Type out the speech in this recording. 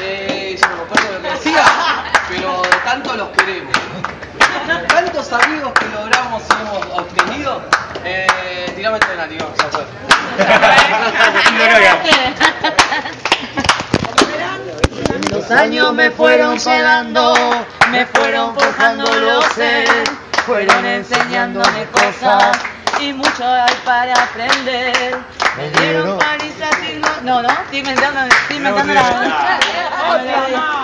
Eh, me acuerdo lo que decía, pero tanto los queremos. Tantos amigos que logramos y hemos obtenido. Eh, tirame el penalti, vamos a Los años me fueron llegando, me fueron forjando, lo sé, fueron enseñándome cosas y mucho hay para aprender. Me dieron palizas no, no, no, estoy inventando, estoy inventando la... Oh, very.